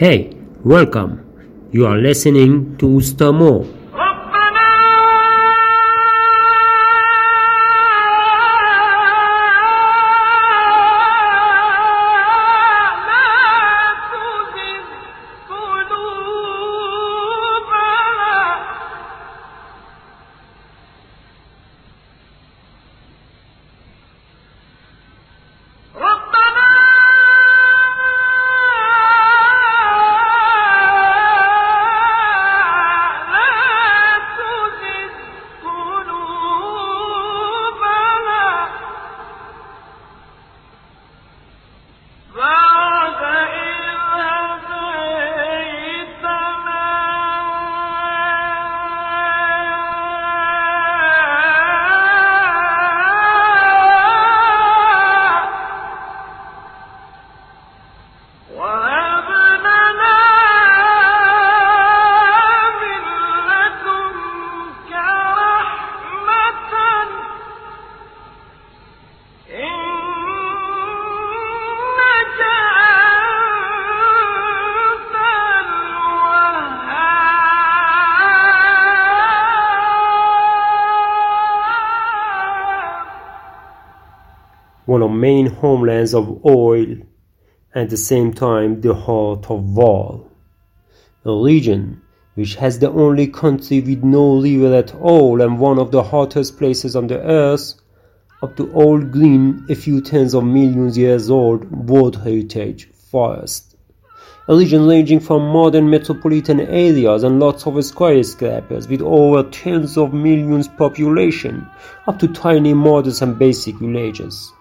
Hey, welcome. You are listening to oostaMo. One of main homelands of oil, at the same time the heart of war. A region which has the only country with no river at all and one of the hottest places on the earth, up to old green, a few tens of millions years old World Heritage Forest. A region ranging from modern metropolitan areas and lots of skyscrapers with over tens of millions population, up to tiny models and basic villages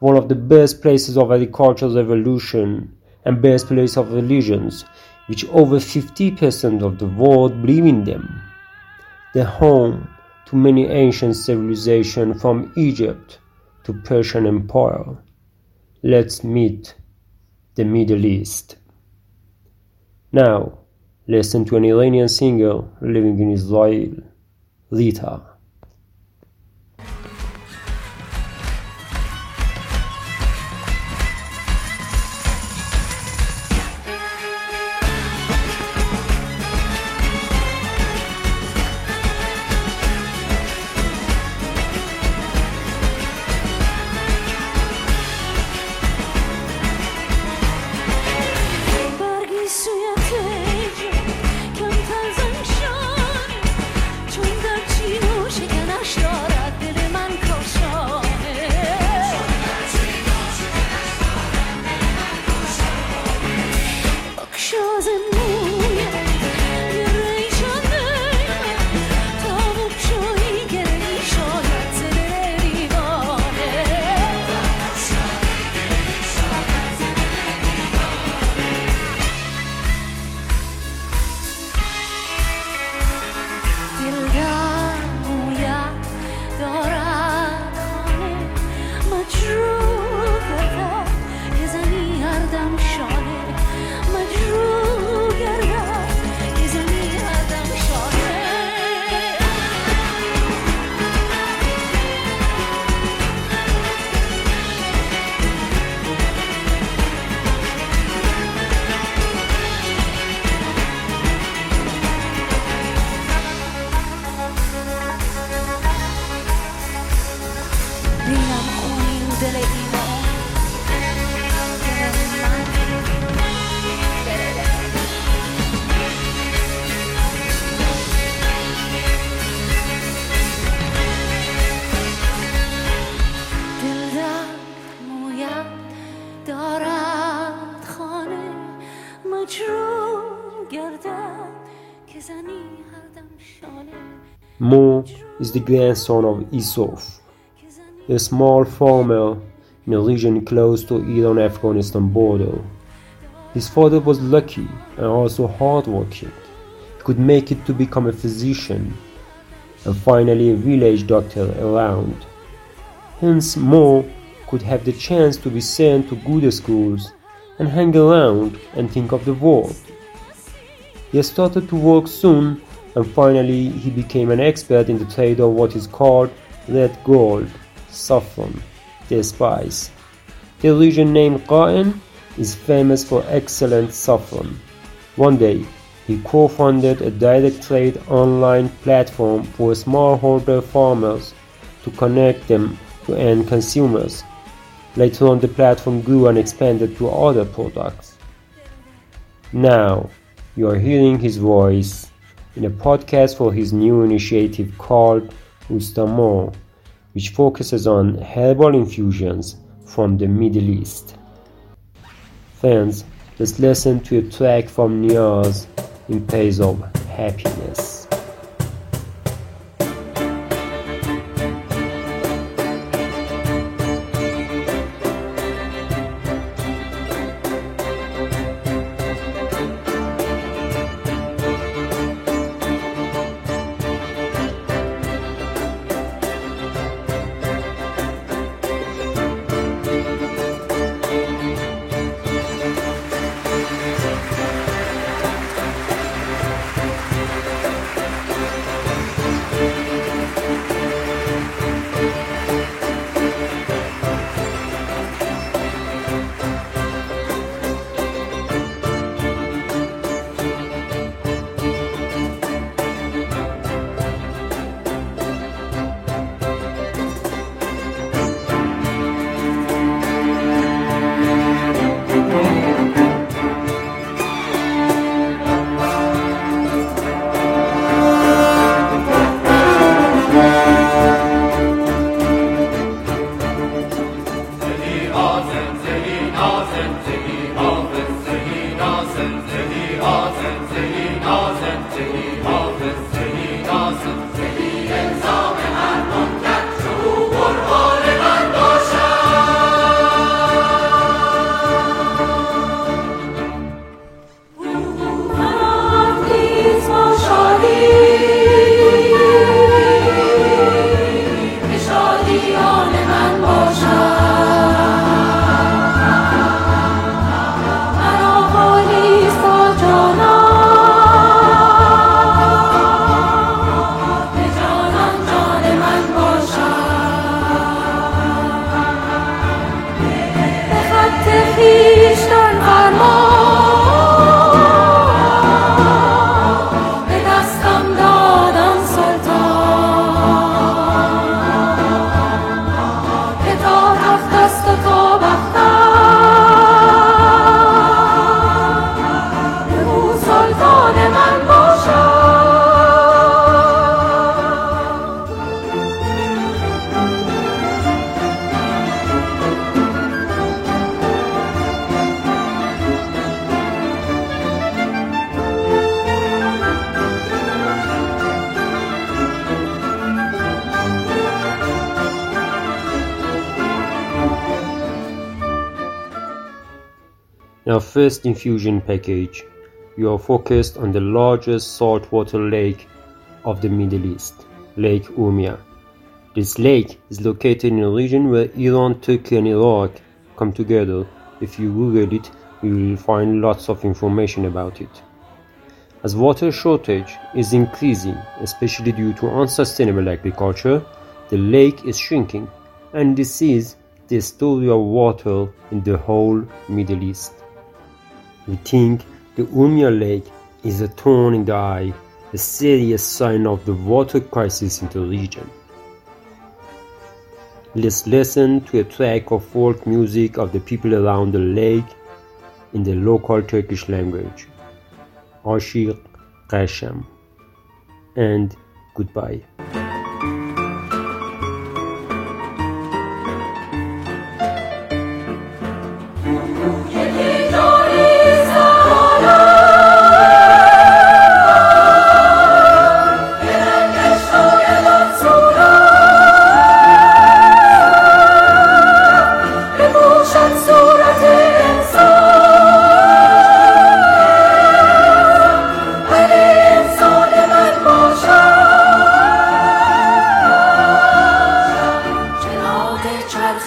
one of the best places of agricultural revolution and best place of religions, which over 50% of the world believe in them. The home to many ancient civilizations from Egypt to Persian Empire. Let's meet the Middle East. Now, listen to an Iranian singer living in Israel, Rita. Mo is the grandson of Issouf, a small farmer in a region close to Iran-Afghanistan border. His father was lucky and also hardworking. He could make it to become a physician and finally a village doctor around. Hence Mo could have the chance to be sent to good schools and hang around and think of the world. He started to work soon and finally he became an expert in the trade of what is called red gold, saffron, the spice. The region named Qa'in is famous for excellent saffron. One day, he co-founded a direct trade online platform for smallholder farmers to connect them to end consumers. Later on, the platform grew and expanded to other products. Now, you are hearing his voice in a podcast for his new initiative called oostaMo, which focuses on herbal infusions from the Middle East. Friends, let's listen to a track from Niaz in Place of Happiness. شادیان من باشد In our first infusion package, we are focused on the largest saltwater lake of the Middle East, Lake Urmia. This lake is located in a region where Iran, Turkey, and Iraq come together. If you Google it, you will find lots of information about it. As water shortage is increasing, especially due to unsustainable agriculture, the lake is shrinking, and this is the story of water in the whole Middle East. We think the Urmia Lake is a thorn in the eye, a serious sign of the water crisis in the region. Let's listen to a track of folk music of the people around the lake in the local Turkish language. Ashiq Qasham and goodbye.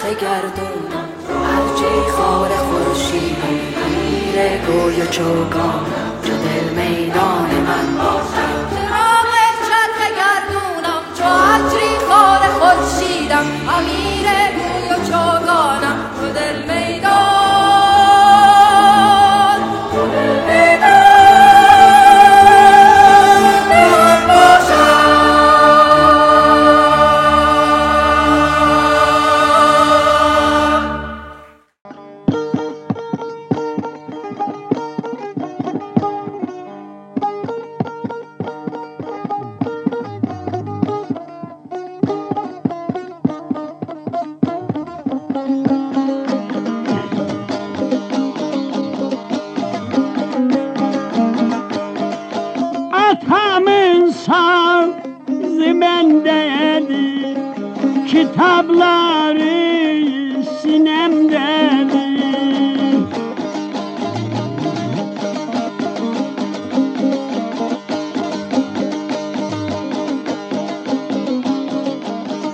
رقص گردون هرچی خار خورشید امیر گوی و چوگان. چو دل میدان من باشد چراغ چرخ گردونم چو عطری خار خورشیدم امیر Kitapları sinemdedir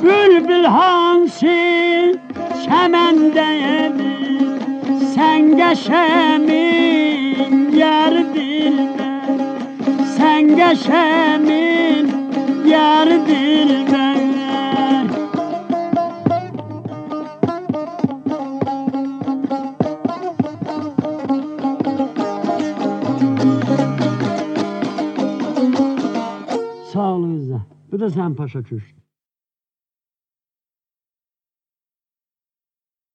Bülbül hansı çemendedir Sen geçemin yer dilber Sen geçemin Pachacus.